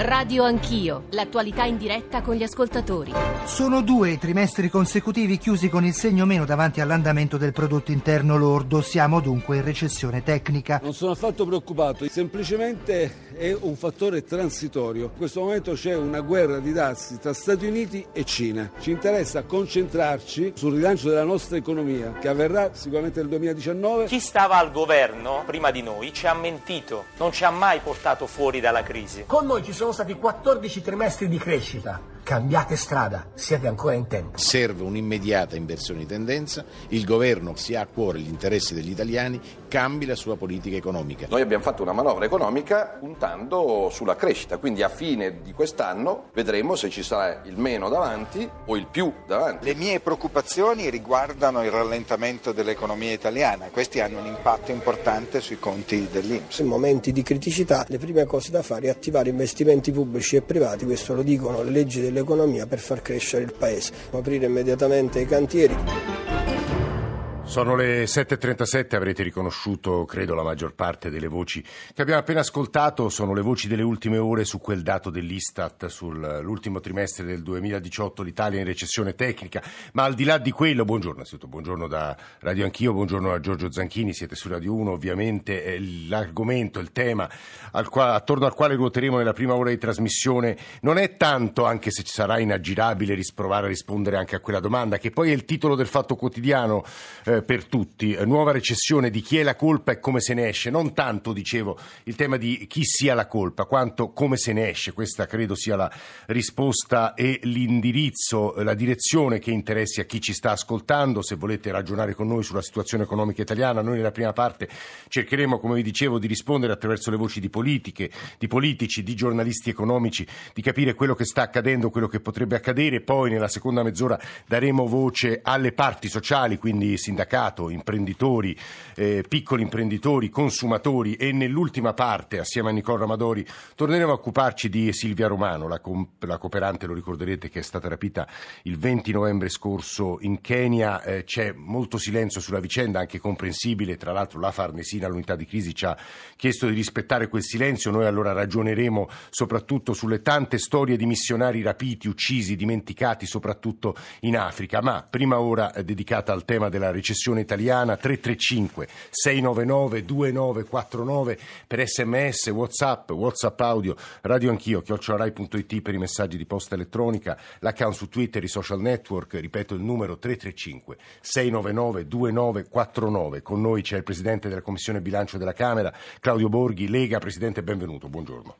Radio Anch'io, l'attualità in diretta con gli ascoltatori. Sono due i trimestri consecutivi chiusi con il segno meno davanti all'andamento del prodotto interno lordo. Siamo dunque in recessione tecnica. Non sono affatto preoccupato, semplicemente è un fattore transitorio. In questo momento c'è una guerra di dazi tra Stati Uniti e Cina. Ci interessa concentrarci sul rilancio della nostra economia, che avverrà sicuramente nel 2019. Chi stava al governo prima di noi ci ha mentito, non ci ha mai portato fuori dalla crisi. Con noi ci sono stati 14 trimestri di crescita. Cambiate strada, siete ancora in tempo. Serve un'immediata inversione di tendenza, il governo, si ha a cuore gli interessi degli italiani, cambi la sua politica economica. Noi abbiamo fatto una manovra economica puntando sulla crescita, quindi a fine di quest'anno vedremo se ci sarà il meno davanti o il più davanti. Le mie preoccupazioni riguardano il rallentamento dell'economia italiana, questi hanno un impatto importante sui conti dell'Inps. In momenti di criticità le prime cose da fare è attivare investimenti pubblici e privati, questo lo dicono le leggi delle dell'economia per far crescere il Paese, aprire immediatamente i cantieri. Sono le 7.37, avrete riconosciuto, credo, la maggior parte delle voci che abbiamo appena ascoltato, sono le voci delle ultime ore su quel dato dell'Istat sull'ultimo trimestre del 2018, l'Italia in recessione tecnica, ma al di là di quello, buongiorno buongiorno da Radio Anch'io, buongiorno a Giorgio Zanchini, siete su Radio 1, ovviamente l'argomento, il tema al quale, attorno al quale ruoteremo nella prima ora di trasmissione. Non è tanto, anche se ci sarà inaggirabile risprovare a rispondere anche a quella domanda, che poi è il titolo del Fatto Quotidiano, eh, per tutti, nuova recessione di chi è la colpa e come se ne esce, non tanto dicevo il tema di chi sia la colpa, quanto come se ne esce, questa credo sia la risposta e l'indirizzo, la direzione che interessi a chi ci sta ascoltando, se volete ragionare con noi sulla situazione economica italiana, noi nella prima parte cercheremo, come vi dicevo, di rispondere attraverso le voci di politiche, di politici, di giornalisti economici, di capire quello che sta accadendo, quello che potrebbe accadere, poi nella seconda mezz'ora daremo voce alle parti sociali, quindi sindacali sindacato, imprenditori, eh, piccoli imprenditori, consumatori e nell'ultima parte, assieme a Nicola Ramadori, torneremo a occuparci di Silvia Romano, la, comp- la cooperante, lo ricorderete, che è stata rapita il 20 novembre scorso in Kenya. Eh, c'è molto silenzio sulla vicenda, anche comprensibile. Tra l'altro la Farnesina, l'unità di crisi, ci ha chiesto di rispettare quel silenzio. Noi allora ragioneremo soprattutto sulle tante storie di missionari rapiti, uccisi, dimenticati, soprattutto in Africa. Ma prima ora eh, dedicata al tema della recessione recessione italiana 335 699 2949 per sms, whatsapp, whatsapp audio, radio anch'io, chiocciolarai.it per i messaggi di posta elettronica, l'account su Twitter, i social network, ripeto il numero 335 699 2949. Con noi c'è il Presidente della Commissione Bilancio della Camera, Claudio Borghi, Lega, Presidente, benvenuto, buongiorno.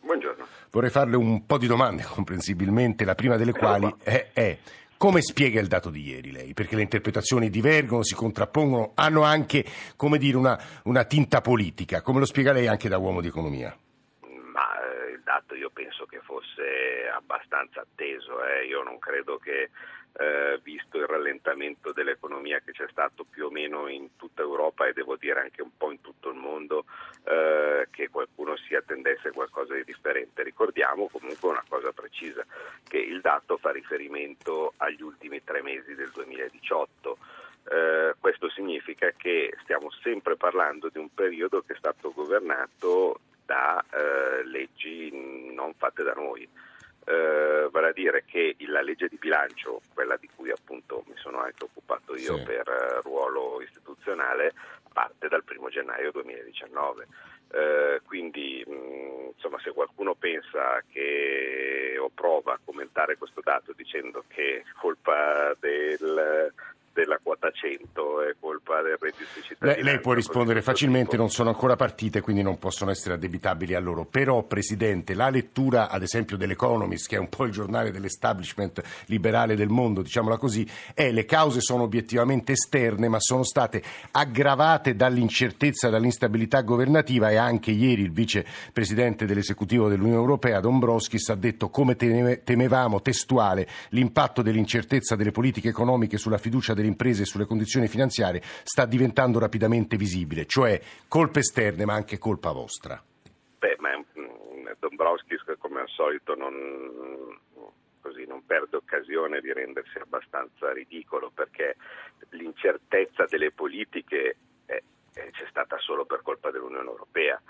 Buongiorno. Vorrei farle un po' di domande, comprensibilmente, la prima delle quali è, è come spiega il dato di ieri lei? Perché le interpretazioni divergono, si contrappongono, hanno anche come dire, una, una tinta politica. Come lo spiega lei anche da uomo di economia? Ma eh, il dato io penso che fosse abbastanza atteso. Eh. Io non credo che eh, visto il rallentamento dell'economia che c'è stato più o meno in tutta Europa e devo dire anche un po' in tutto il mondo, eh, che qualcuno si attendesse qualcosa di differente. Ricordiamo comunque una cosa precisa, che il dato fa riferimento agli ultimi tre mesi del 2018. Eh, questo significa che stiamo sempre parlando di un periodo che è stato governato da eh, leggi non fatte da noi eh, vale a dire che la legge di bilancio, quella di cui appunto mi sono anche occupato io sì. per uh, ruolo istituzionale, parte dal 1 gennaio 2019. Eh, quindi mh, insomma se qualcuno pensa che o prova a commentare questo dato dicendo che è colpa del della quota 100 è colpa del reddito di cittadinanza. Lei, può rispondere facilmente, non sono ancora partite, quindi non possono essere addebitabili a loro. Però, Presidente, la lettura, ad esempio, dell'Economist, che è un po' il giornale dell'establishment liberale del mondo, diciamola così, è le cause sono obiettivamente esterne, ma sono state aggravate dall'incertezza, dall'instabilità governativa e anche ieri il vicepresidente dell'esecutivo dell'Unione Europea, Dombrovskis, ha detto come temevamo, testuale, l'impatto dell'incertezza delle politiche economiche sulla fiducia delle imprese e sulle condizioni finanziarie sta diventando rapidamente visibile, cioè colpe esterne ma anche colpa vostra. Beh, ma mm, Dombrovskis come al solito non, così, non perde occasione di rendersi abbastanza ridicolo perché l'incertezza delle politiche è, è, c'è stata solo per colpa dell'Unione Europea.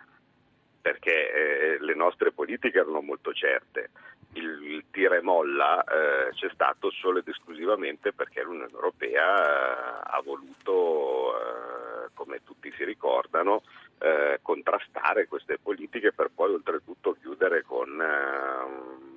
Perché eh, le nostre politiche erano molto certe. Il, il tira e molla eh, c'è stato solo ed esclusivamente perché l'Unione Europea eh, ha voluto, eh, come tutti si ricordano, eh, contrastare queste politiche per poi oltretutto chiudere con eh,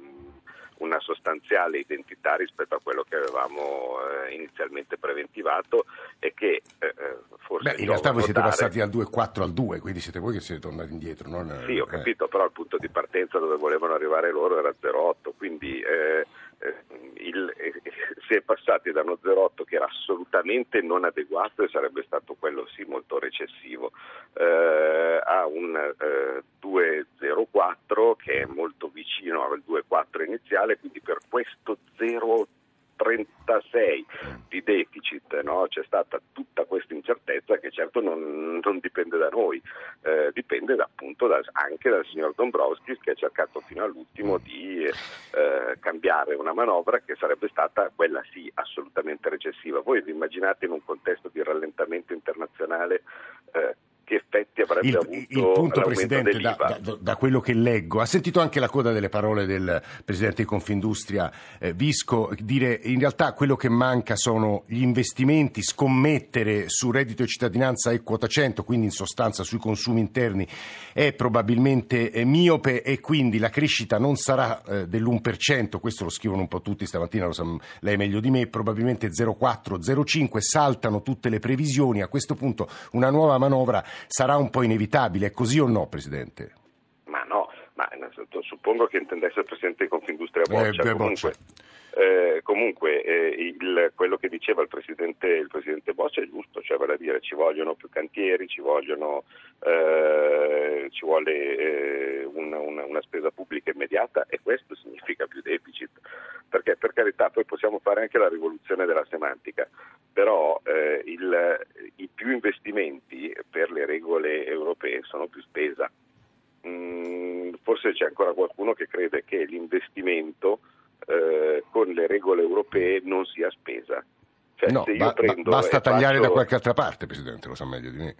una sostanziale identità rispetto a quello che avevamo eh, inizialmente preventivato e che eh, eh forse... Beh, in realtà voi siete passati dal 2,4 al 2, quindi siete voi che siete tornati indietro. Non, sì, ho capito, però il punto di partenza dove volevano arrivare loro era 0,8, quindi... Eh, il, eh, si è passati da uno 0,8 che era assolutamente non adeguato e sarebbe stato quello sì molto recessivo eh, a un eh, 2,04 che è molto vicino al 2,4 iniziale quindi per questo 0,8 36 di deficit, no? c'è stata tutta questa incertezza che certo non, non dipende da noi, eh, dipende appunto da, anche dal signor Dombrovskis che ha cercato fino all'ultimo di eh, cambiare una manovra che sarebbe stata quella sì assolutamente recessiva. Voi vi immaginate in un contesto di rallentamento internazionale eh, che effetti avrebbe il, avuto il punto, Presidente, da, da, da, quello che leggo, ha sentito anche la coda delle parole del Presidente di Confindustria eh, Visco dire in realtà quello che manca sono gli investimenti, scommettere su reddito e cittadinanza e quota 100, quindi in sostanza sui consumi interni, è probabilmente eh, miope e quindi la crescita non sarà eh, dell'1%, questo lo scrivono un po' tutti stamattina, lo sa lei meglio di me, probabilmente 0,4, 0,5, saltano tutte le previsioni, a questo punto una nuova manovra sarà un po' inevitabile, è così o no, Presidente? Ma no, ma suppongo che intendesse il Presidente di Confindustria Boccia. Eh, comunque, eh, comunque eh, il, quello che diceva il Presidente, il Presidente Boccia è giusto, cioè vale a dire ci vogliono più cantieri, ci, vogliono, eh, ci vuole eh, una, una, una spesa pubblica immediata e questo significa più deficit, perché per carità poi possiamo fare anche la rivoluzione della semantica, però eh, il, i più investimenti per le regole europee sono più spesa. Mm, forse c'è ancora qualcuno che crede che l'investimento eh, con le regole europee non sia spesa. Cioè, ba- basta tagliare faccio... da qualche altra parte, Presidente, lo sa meglio di me.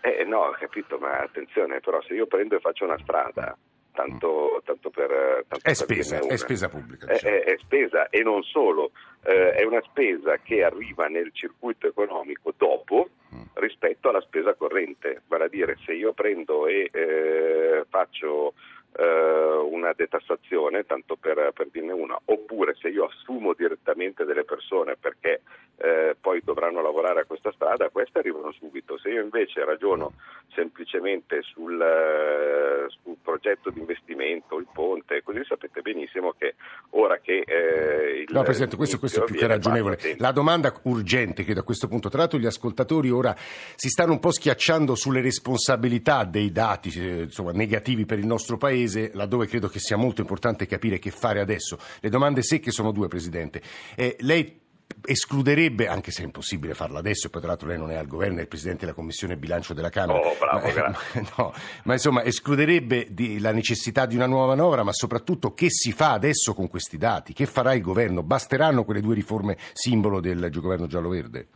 Eh, no, capito, ma attenzione, però se io prendo e faccio una strada tanto, tanto per... Tanto è, spesa, è spesa pubblica. Diciamo. È, è, è, spesa e non solo, eh, è una spesa che arriva nel circuito economico dopo mm. rispetto alla spesa corrente, vale a dire se io prendo e eh, faccio eh, una detassazione, tanto per, per, dirne una, oppure se io assumo direttamente delle persone perché eh, poi dovranno lavorare a questa strada, queste arrivano subito. Se io invece ragiono semplicemente sul, eh, sul progetto di investimento, il ponte, così sapete benissimo che ora che eh, il... No Presidente, questo, questo, è più che ragionevole. La domanda urgente che da questo punto, tra l'altro gli ascoltatori ora si stanno un po' schiacciando sulle responsabilità dei dati eh, insomma, negativi per il nostro Paese, Paese, laddove credo che sia molto importante capire che fare adesso. Le domande secche sono due, Presidente. Eh, lei escluderebbe, anche se è impossibile farlo adesso, poi tra l'altro lei non è al governo, è il Presidente della Commissione Bilancio della Camera, oh, bravo, ma, no, ma, insomma escluderebbe di, la necessità di una nuova manovra, ma soprattutto che si fa adesso con questi dati, che farà il governo, basteranno quelle due riforme simbolo del governo giallo-verde?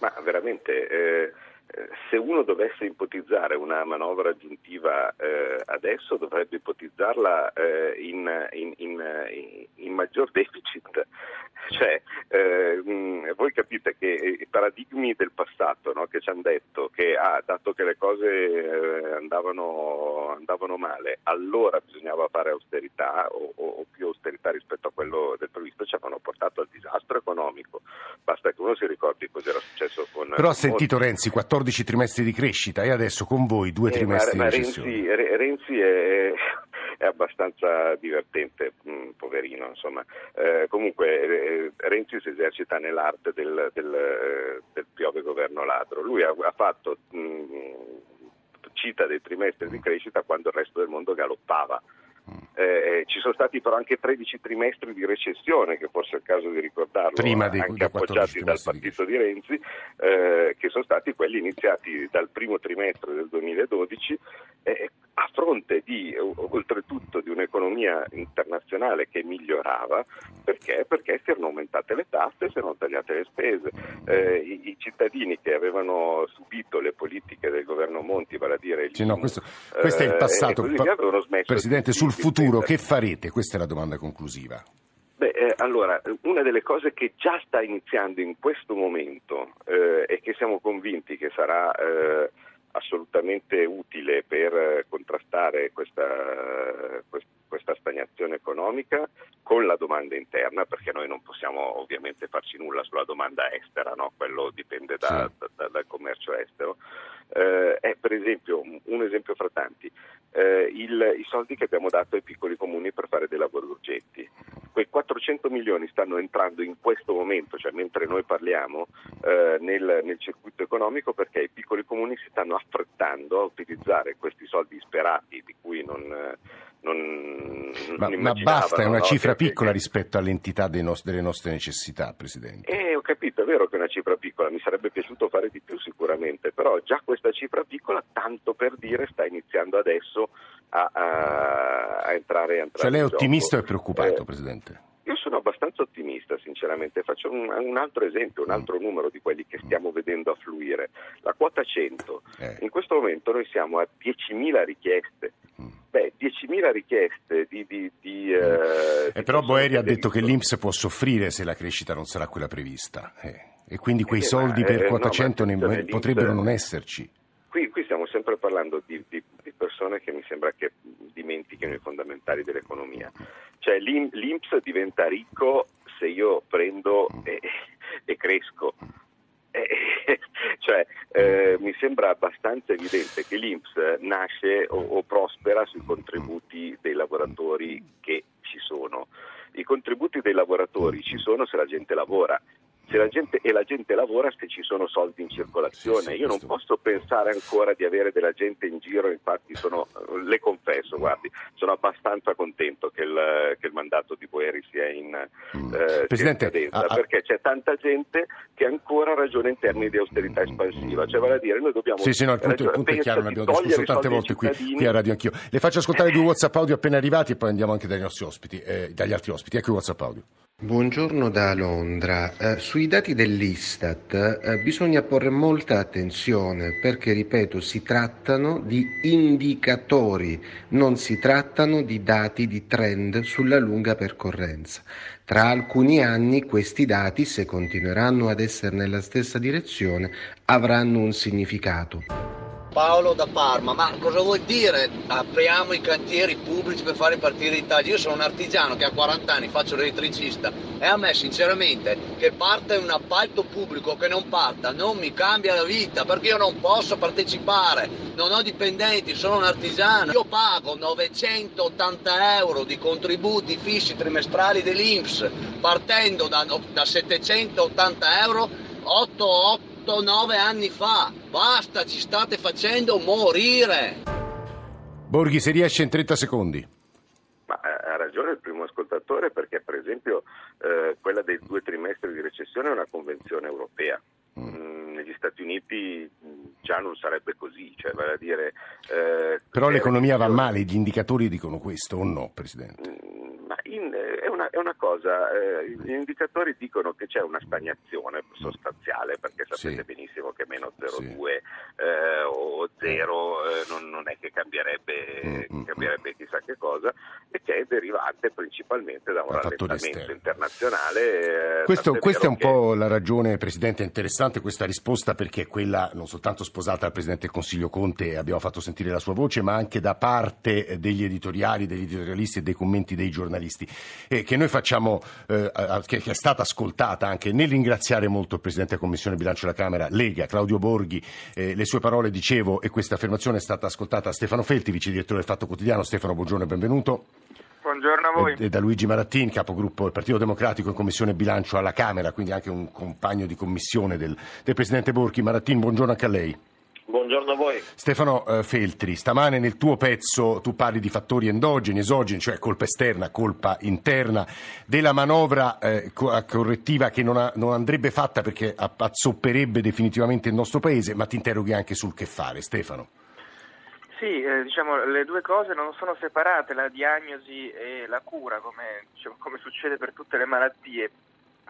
Ma veramente... Eh se uno dovesse ipotizzare una manovra aggiuntiva eh, adesso dovrebbe ipotizzarla eh, in, in, in, in, maggior deficit. Cioè, eh, mh, voi capite che i paradigmi del passato no, che ci hanno detto che ah, dato che le cose eh, andavano, andavano, male, allora bisognava fare austerità o, o, più austerità rispetto a quello del previsto, ci avevano portato al disastro economico. Basta che uno si ricordi cosa era successo con... Però ha sentito Renzi, 14 trimestri di crescita e adesso con voi due eh, trimestri ma, di recessione. Renzi, Renzi è, è, abbastanza divertente, mh, mm, poverino, insomma. Eh, comunque eh, Renzi si esercita nell'arte del, del, del piove governo ladro. Lui ha, ha fatto... Mh, mm, cita dei trimestri di crescita quando il resto del mondo galoppava. Eh, ci sono stati però anche 13 trimestri di recessione, che forse è il caso di ricordarlo, Prima dei, anche appoggiati dal partito di Renzi, eh, che sono stati quelli iniziati dal primo trimestre del 2012, eh, a fronte di, oltretutto di un'economia internazionale che migliorava perché? Perché si erano aumentate le tasse, si erano tagliate le spese. Eh, i, i, cittadini che avevano subito le politiche del governo Monti, vale a dire il sì, no, questo, questo è il passato. Eh, Presidente, sul futuro che farete? Questa è la domanda conclusiva. Beh, eh, allora, una delle cose che già sta iniziando in questo momento eh, e che siamo convinti che sarà eh, assolutamente utile per eh, contrastare questa, questa, stagnazione economica con la domanda interna, perché noi non possiamo ovviamente farci nulla sulla domanda estera, no? quello dipende da, sì. da, dal commercio estero. Eh, è per esempio, un esempio fra tanti, eh, il, i soldi che abbiamo dato ai piccoli comuni per fare dei lavori urgenti. Quei 400 milioni stanno entrando in questo momento, cioè mentre noi parliamo, eh, nel, nel, circuito economico perché i piccoli comuni si stanno affrettando a utilizzare questi soldi sperati di cui non, non, ma, ma, basta, è una no? cifra piccola rispetto all'entità nos- delle nostre necessità, Presidente. Eh, ho capito, è vero che è una cifra piccola, mi sarebbe piaciuto fare di più sicuramente, però già questa cifra piccola, tanto per dire, sta iniziando adesso a, a, a entrare, a entrare Cioè lei è ottimista o è preoccupato, eh, Presidente? Io sono abbastanza ottimista, sinceramente. Faccio un, un, altro esempio, un altro numero di quelli che stiamo vedendo affluire. La quota 100. Eh. In questo momento noi siamo a 10.000 richieste. Mm. Beh, 10.000 richieste di... di, di, eh, eh, però Boeri ha detto che l'Inps può soffrire se la crescita non sarà quella prevista. Eh. E quindi quei eh, soldi ma, per quota no, 100 ne, potrebbero non esserci. Qui, qui, stiamo sempre parlando di, di persone che mi sembra che dimentichino i fondamentali dell'economia. Cioè l'Inps diventa ricco se io prendo e, e cresco. E, cioè, eh, mi sembra abbastanza evidente che l'Inps nasce o, o prospera sui contributi dei lavoratori che ci sono. I contributi dei lavoratori ci sono se la gente lavora, la gente, e la gente lavora se ci sono soldi in circolazione. Sì, sì, Io non posso pensare ancora di avere della gente in giro, infatti sono, le confesso, guardi, sono abbastanza contento che il, che il mandato di Boeri sia in, mm. eh, Presidente, scadenza, perché c'è tanta gente che ancora ragiona in termini di austerità espansiva, cioè vale a dire noi dobbiamo... Sì, sì, no, il punto, il punto è chiaro, ne abbiamo discusso tante volte qui, qui, a Radio Anch'io. Le faccio ascoltare due WhatsApp audio appena arrivati e poi andiamo anche dagli nostri ospiti, eh, dagli altri ospiti. Ecco i WhatsApp audio. Buongiorno da Londra. Eh, sui dati dell'Istat eh, bisogna porre molta attenzione perché, ripeto, si trattano di indicatori, non si trattano di dati di trend sulla lunga percorrenza. Tra alcuni anni questi dati, se continueranno ad essere nella stessa direzione, avranno un significato. Paolo da Parma, ma cosa vuol dire apriamo i cantieri pubblici per fare partire l'Italia? Io sono un artigiano che ha 40 anni, faccio l'elettricista e a me sinceramente che parta un appalto pubblico che non parta non mi cambia la vita perché io non posso partecipare, non ho dipendenti, sono un artigiano. Io pago 980 euro di contributi fissi trimestrali dell'Inps partendo da, da 780 euro 8, 8 8-9 anni fa. Basta, ci state facendo morire. Borghi, se riesce in 30 secondi. Ma eh, ha ragione il primo ascoltatore perché per esempio eh, quella dei due trimestri di recessione è una convenzione europea. Mm. mm negli Stati Uniti mm, già non sarebbe così, cioè vale a dire... Eh, Però l'economia va male, gli indicatori dicono questo o no, Presidente? Mm, è, una, cosa, eh, gli indicatori dicono che c'è una stagnazione sostanziale perché sapete sì. benissimo che meno 0,2 sì. eh, o 0 eh, non, non, è che cambierebbe, mm, cambierebbe chissà che cosa e che è derivante principalmente da un rallentamento internazionale. Eh, Questo, questa è un che... po' la ragione, Presidente, interessante questa risposta perché è quella non soltanto sposata dal Presidente del Consiglio Conte, abbiamo fatto sentire la sua voce, ma anche da parte degli editoriali, degli editorialisti e dei commenti dei giornalisti, eh, che noi facciamo, eh, che, che, è stata ascoltata anche nel ringraziare molto il Presidente della Commissione Bilancio della Camera, Lega, Claudio Borghi, eh, le sue parole dicevo e questa affermazione è stata ascoltata da Stefano Felti, vice direttore del Fatto Quotidiano. Stefano, buongiorno e benvenuto. Buongiorno a voi. E, da Luigi Marattin, capogruppo del Partito Democratico in Commissione Bilancio alla Camera, quindi anche un compagno di commissione del, del Presidente Borchi. Marattin, buongiorno anche a lei. Buongiorno a voi. Stefano eh, Feltri, stamane nel tuo pezzo tu parli di fattori endogeni, esogeni, cioè colpa esterna, colpa interna, della manovra eh, correttiva che non, ha, non, andrebbe fatta perché azzopperebbe definitivamente il nostro Paese, ma ti interroghi anche sul che fare. Stefano. Sì, eh, diciamo le due cose non sono separate, la diagnosi e la cura, come, diciamo, come succede per tutte le malattie,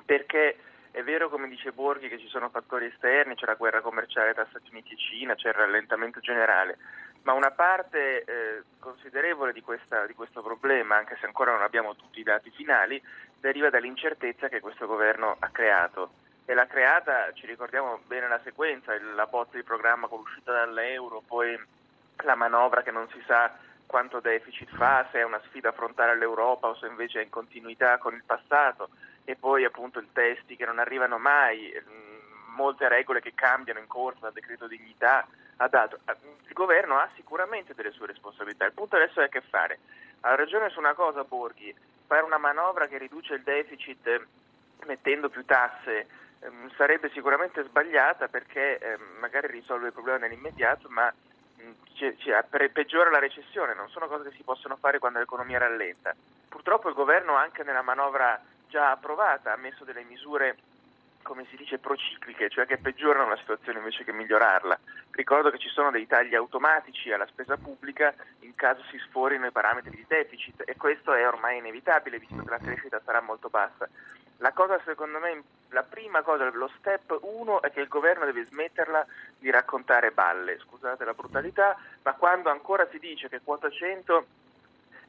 perché è vero, come dice Borghi, che ci sono fattori esterni, c'è la guerra commerciale tra Stati Uniti e Cina, c'è il rallentamento generale, ma una parte eh, considerevole di, questa, di, questo problema, anche se ancora non abbiamo tutti i dati finali, deriva dall'incertezza che questo governo ha creato. E l'ha creata, ci ricordiamo bene la sequenza, la bozza di programma con l'uscita dall'euro, poi la manovra che non si sa quanto deficit fa, se è una sfida affrontare all'Europa o se invece è in continuità con il passato, e poi appunto i testi che non arrivano mai, mm, molte regole che cambiano in corsa, il decreto dignità, ha dato. Il governo ha sicuramente delle sue responsabilità, il punto adesso è che fare. Ha ragione su una cosa Borghi, fare una manovra che riduce il deficit eh, mettendo più tasse ehm, sarebbe sicuramente sbagliata perché eh, magari risolve il problema nell'immediato, ma ci, peggiora la recessione, non sono cose che si possono fare quando l'economia rallenta. Purtroppo il governo anche nella manovra già approvata ha messo delle misure come si dice, procicliche, cioè che peggiorano la situazione invece che migliorarla. Ricordo che ci sono dei tagli automatici alla spesa pubblica in caso si sforino i parametri di deficit e questo è ormai inevitabile visto che la crescita sarà molto bassa. La cosa secondo me, la prima cosa, lo step 1 è che il governo deve smetterla di raccontare balle, scusate la brutalità, ma quando ancora si dice che quota 100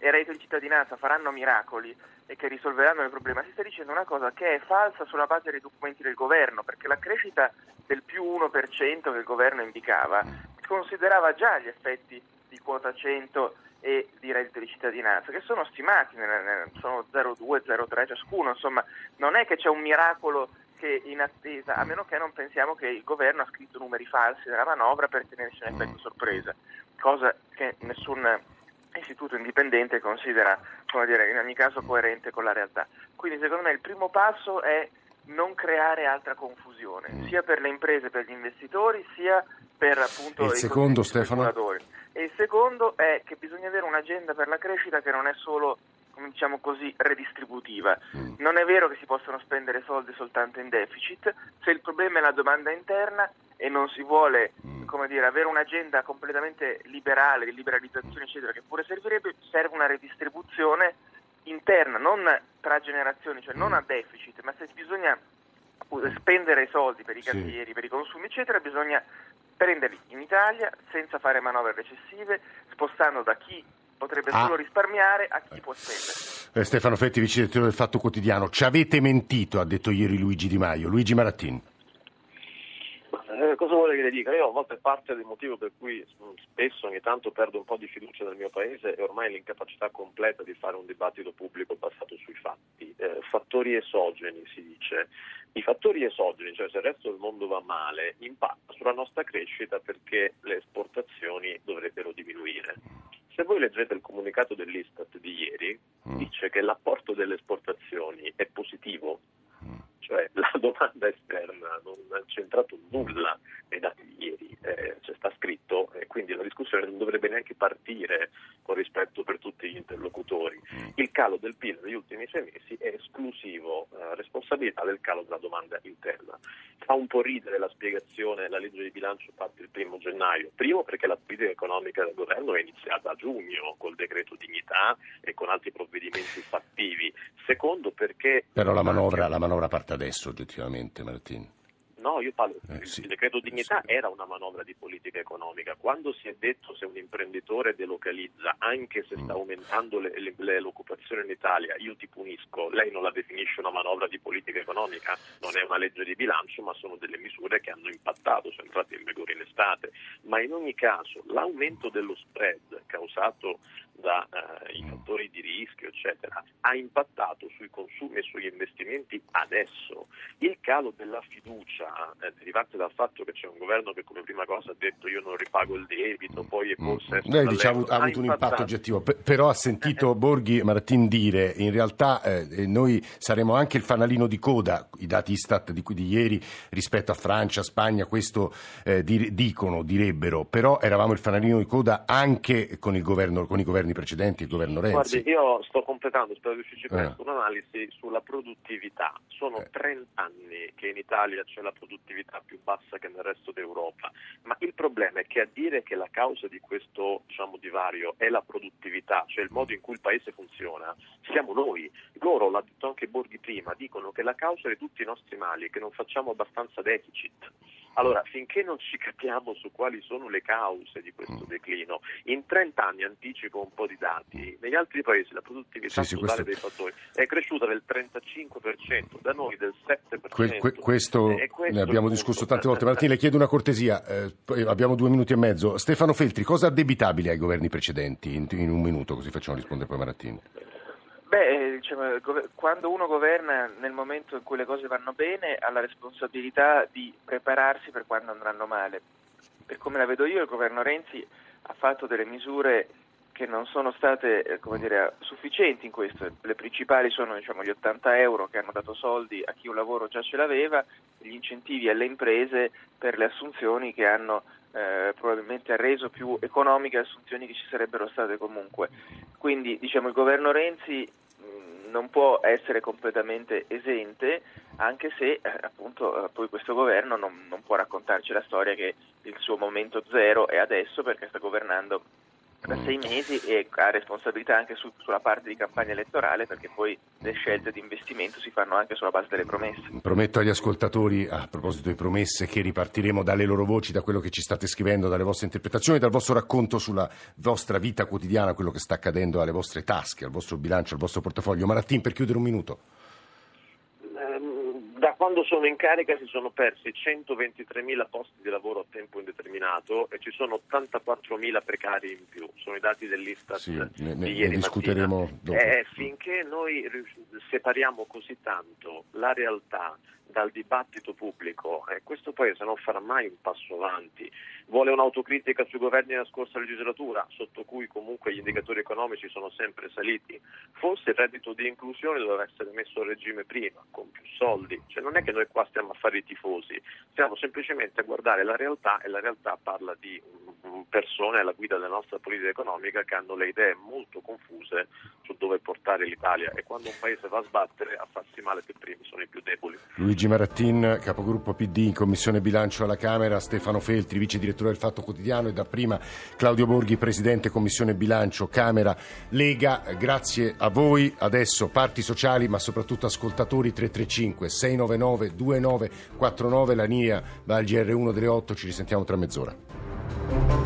e reddito di cittadinanza faranno miracoli e che risolveranno il problema, si sta dicendo una cosa che è falsa sulla base dei documenti del governo, perché la crescita del più 1% che il governo indicava considerava già gli effetti di quota 100 e di reddito di cittadinanza, che sono stimati, sono 0,2, 0,3 ciascuno, insomma non è che c'è un miracolo che in attesa, a meno che non pensiamo che il governo ha scritto numeri falsi nella manovra per tenersi un effetto sorpresa, cosa che nessun istituto indipendente considera dire, in ogni caso coerente con la realtà. Quindi secondo me il primo passo è non creare altra confusione, mm. sia per le imprese, per gli investitori, sia per appunto il i secondo, Stefano? E il secondo è che bisogna avere un'agenda per la crescita che non è solo diciamo così, redistributiva. Mm. Non è vero che si possono spendere soldi soltanto in deficit, se il problema è la domanda interna e non si vuole mm. dire, avere un'agenda completamente liberale, di liberalizzazione eccetera, che pure servirebbe, serve una redistribuzione interna, non tra generazioni, cioè non a deficit, ma se bisogna spendere i soldi per i cantieri, sì. per i consumi eccetera, bisogna prenderli in Italia senza fare manovre recessive, spostando da chi potrebbe ah. solo risparmiare a chi può spendere. Eh, Stefano Fetti, vice direttore del Fatto Quotidiano, ci avete mentito, ha detto ieri Luigi Di Maio. Luigi Marattin. Cosa vuole che le dica? Io a volte parte del motivo per cui spesso ogni tanto perdo un po' di fiducia nel mio paese è ormai l'incapacità completa di fare un dibattito pubblico basato sui fatti. Eh, fattori esogeni si dice. I fattori esogeni, cioè se il resto del mondo va male, impattano sulla nostra crescita perché le esportazioni dovrebbero diminuire. Se voi leggete il comunicato dell'Istat di ieri, mm. dice che l'apporto delle esportazioni è positivo, mm. Cioè la domanda esterna non ha centrato nulla nei dati di ieri, eh, cioè sta scritto e quindi la discussione non dovrebbe neanche partire con rispetto per tutti gli interlocutori. Mm. Il calo del PIL negli ultimi sei mesi è esclusivo eh, responsabilità del calo della domanda interna. Fa un po' ridere la spiegazione, la legge di bilancio fatta il primo gennaio, primo perché la politica economica del governo è iniziata a giugno col decreto dignità e con altri provvedimenti fattivi, secondo perché... Però la manovra, la manovra parte adesso oggettivamente Martini. No, io parlo, eh, sì. il decreto dignità sì. era una manovra di politica economica. Quando si è detto se un imprenditore delocalizza, anche se sta mm. aumentando le, le, le, l'occupazione in Italia, io ti punisco, lei non la definisce una manovra di politica economica, non è una legge di bilancio, ma sono delle misure che hanno impattato, sono entrate in vigore in estate. Ma in ogni caso l'aumento dello spread causato dai eh, mm. fattori di rischio, eccetera, ha impattato sui consumi e sugli investimenti adesso. Il calo della fiducia eh, derivante dal fatto che c'è un governo che come prima cosa ha detto io non ripago il debito, poi è possesso. Mm. Lei dice ha avuto, ha avuto un impatto oggettivo, P- però ha sentito eh, Borghi Martin dire in realtà eh, noi saremo anche il fanalino di coda, i dati Istat di, di ieri rispetto a Francia, Spagna, questo eh, di, dicono, direbbero, però eravamo il fanalino di coda anche con, il governo, con i governi precedenti, il governo Renzi. Guardi, io sto completando, spero di uscirci presto, Eh. un'analisi sulla produttività. Sono 30 anni che in Italia c'è la produttività più bassa che nel resto d'Europa, ma il problema è che a dire che la causa di questo diciamo, divario è la produttività, cioè il modo in cui il paese funziona, siamo noi. Loro, l'ha detto anche Borghi prima, dicono che la causa di tutti i nostri mali è che non facciamo abbastanza deficit. Allora, finché non ci capiamo su quali sono le cause di questo declino, in 30 anni anticipo un po' di dati, negli altri paesi la produttività Sì, sì, totale questo- dei fattori è cresciuta del 35%, da noi del 7%. Que- que- questo questo ne abbiamo discusso tante volte. Martino, le chiedo una cortesia, eh, abbiamo due minuti e mezzo. Stefano Feltri, cosa addebitabile ai governi precedenti? In, in un minuto, così facciamo rispondere poi Marattini. Beh, eh, diciamo, quando uno governa nel momento in cui le cose vanno bene ha la responsabilità di prepararsi per quando andranno male. Per come la vedo io, il governo Renzi ha fatto delle misure che non sono state eh, dire, sufficienti in questo. Le principali sono diciamo, gli 80 euro che hanno dato soldi a chi un lavoro già ce l'aveva, gli incentivi alle imprese per le assunzioni che hanno eh, probabilmente reso più economiche assunzioni che ci sarebbero state comunque. Quindi diciamo, il governo Renzi non può essere completamente esente, anche se eh, appunto eh, poi questo governo non, non può raccontarci la storia che il suo momento zero è adesso perché sta governando da sei mesi e ha responsabilità anche su- sulla parte di campagna elettorale perché poi le scelte di investimento si fanno anche sulla base delle promesse. Prometto agli ascoltatori, a proposito di promesse, che ripartiremo dalle loro voci, da quello che ci state scrivendo, dalle vostre interpretazioni, dal vostro racconto sulla vostra vita quotidiana, quello che sta accadendo alle vostre tasche, al vostro bilancio, al vostro portafoglio. Marattin, per chiudere un minuto. Quando sono in carica si sono persi 123.000 posti di lavoro a tempo indeterminato e ci sono 84.000 precari in più. Sono i dati dell'Istat Sì, ne, di ne- ieri ne discuteremo dopo. Eh, finché noi separiamo così tanto la realtà dal dibattito pubblico, eh, questo Paese non farà mai un passo avanti. Vuole un'autocritica sui governi della scorsa legislatura, sotto cui comunque gli indicatori economici sono sempre saliti. Forse il reddito di inclusione doveva essere messo a regime prima, con più soldi. Cioè, non è che noi qua stiamo a fare i tifosi, stiamo semplicemente a guardare la realtà e la realtà parla di mm, persone alla guida della nostra politica economica che hanno le idee molto confuse su dove portare l'Italia e quando un paese va a sbattere a farsi male per primi sono i più deboli. Luigi Marattin, capogruppo PD in Commissione Bilancio alla Camera, Stefano Feltri, vice direttore del Fatto Quotidiano e dapprima Claudio Borghi, presidente Commissione Bilancio Camera Lega. Grazie a voi. Adesso parti sociali ma soprattutto ascoltatori 335 699 2949 la linea al GR1 delle 8, ci risentiamo tra mezz'ora. Thank you.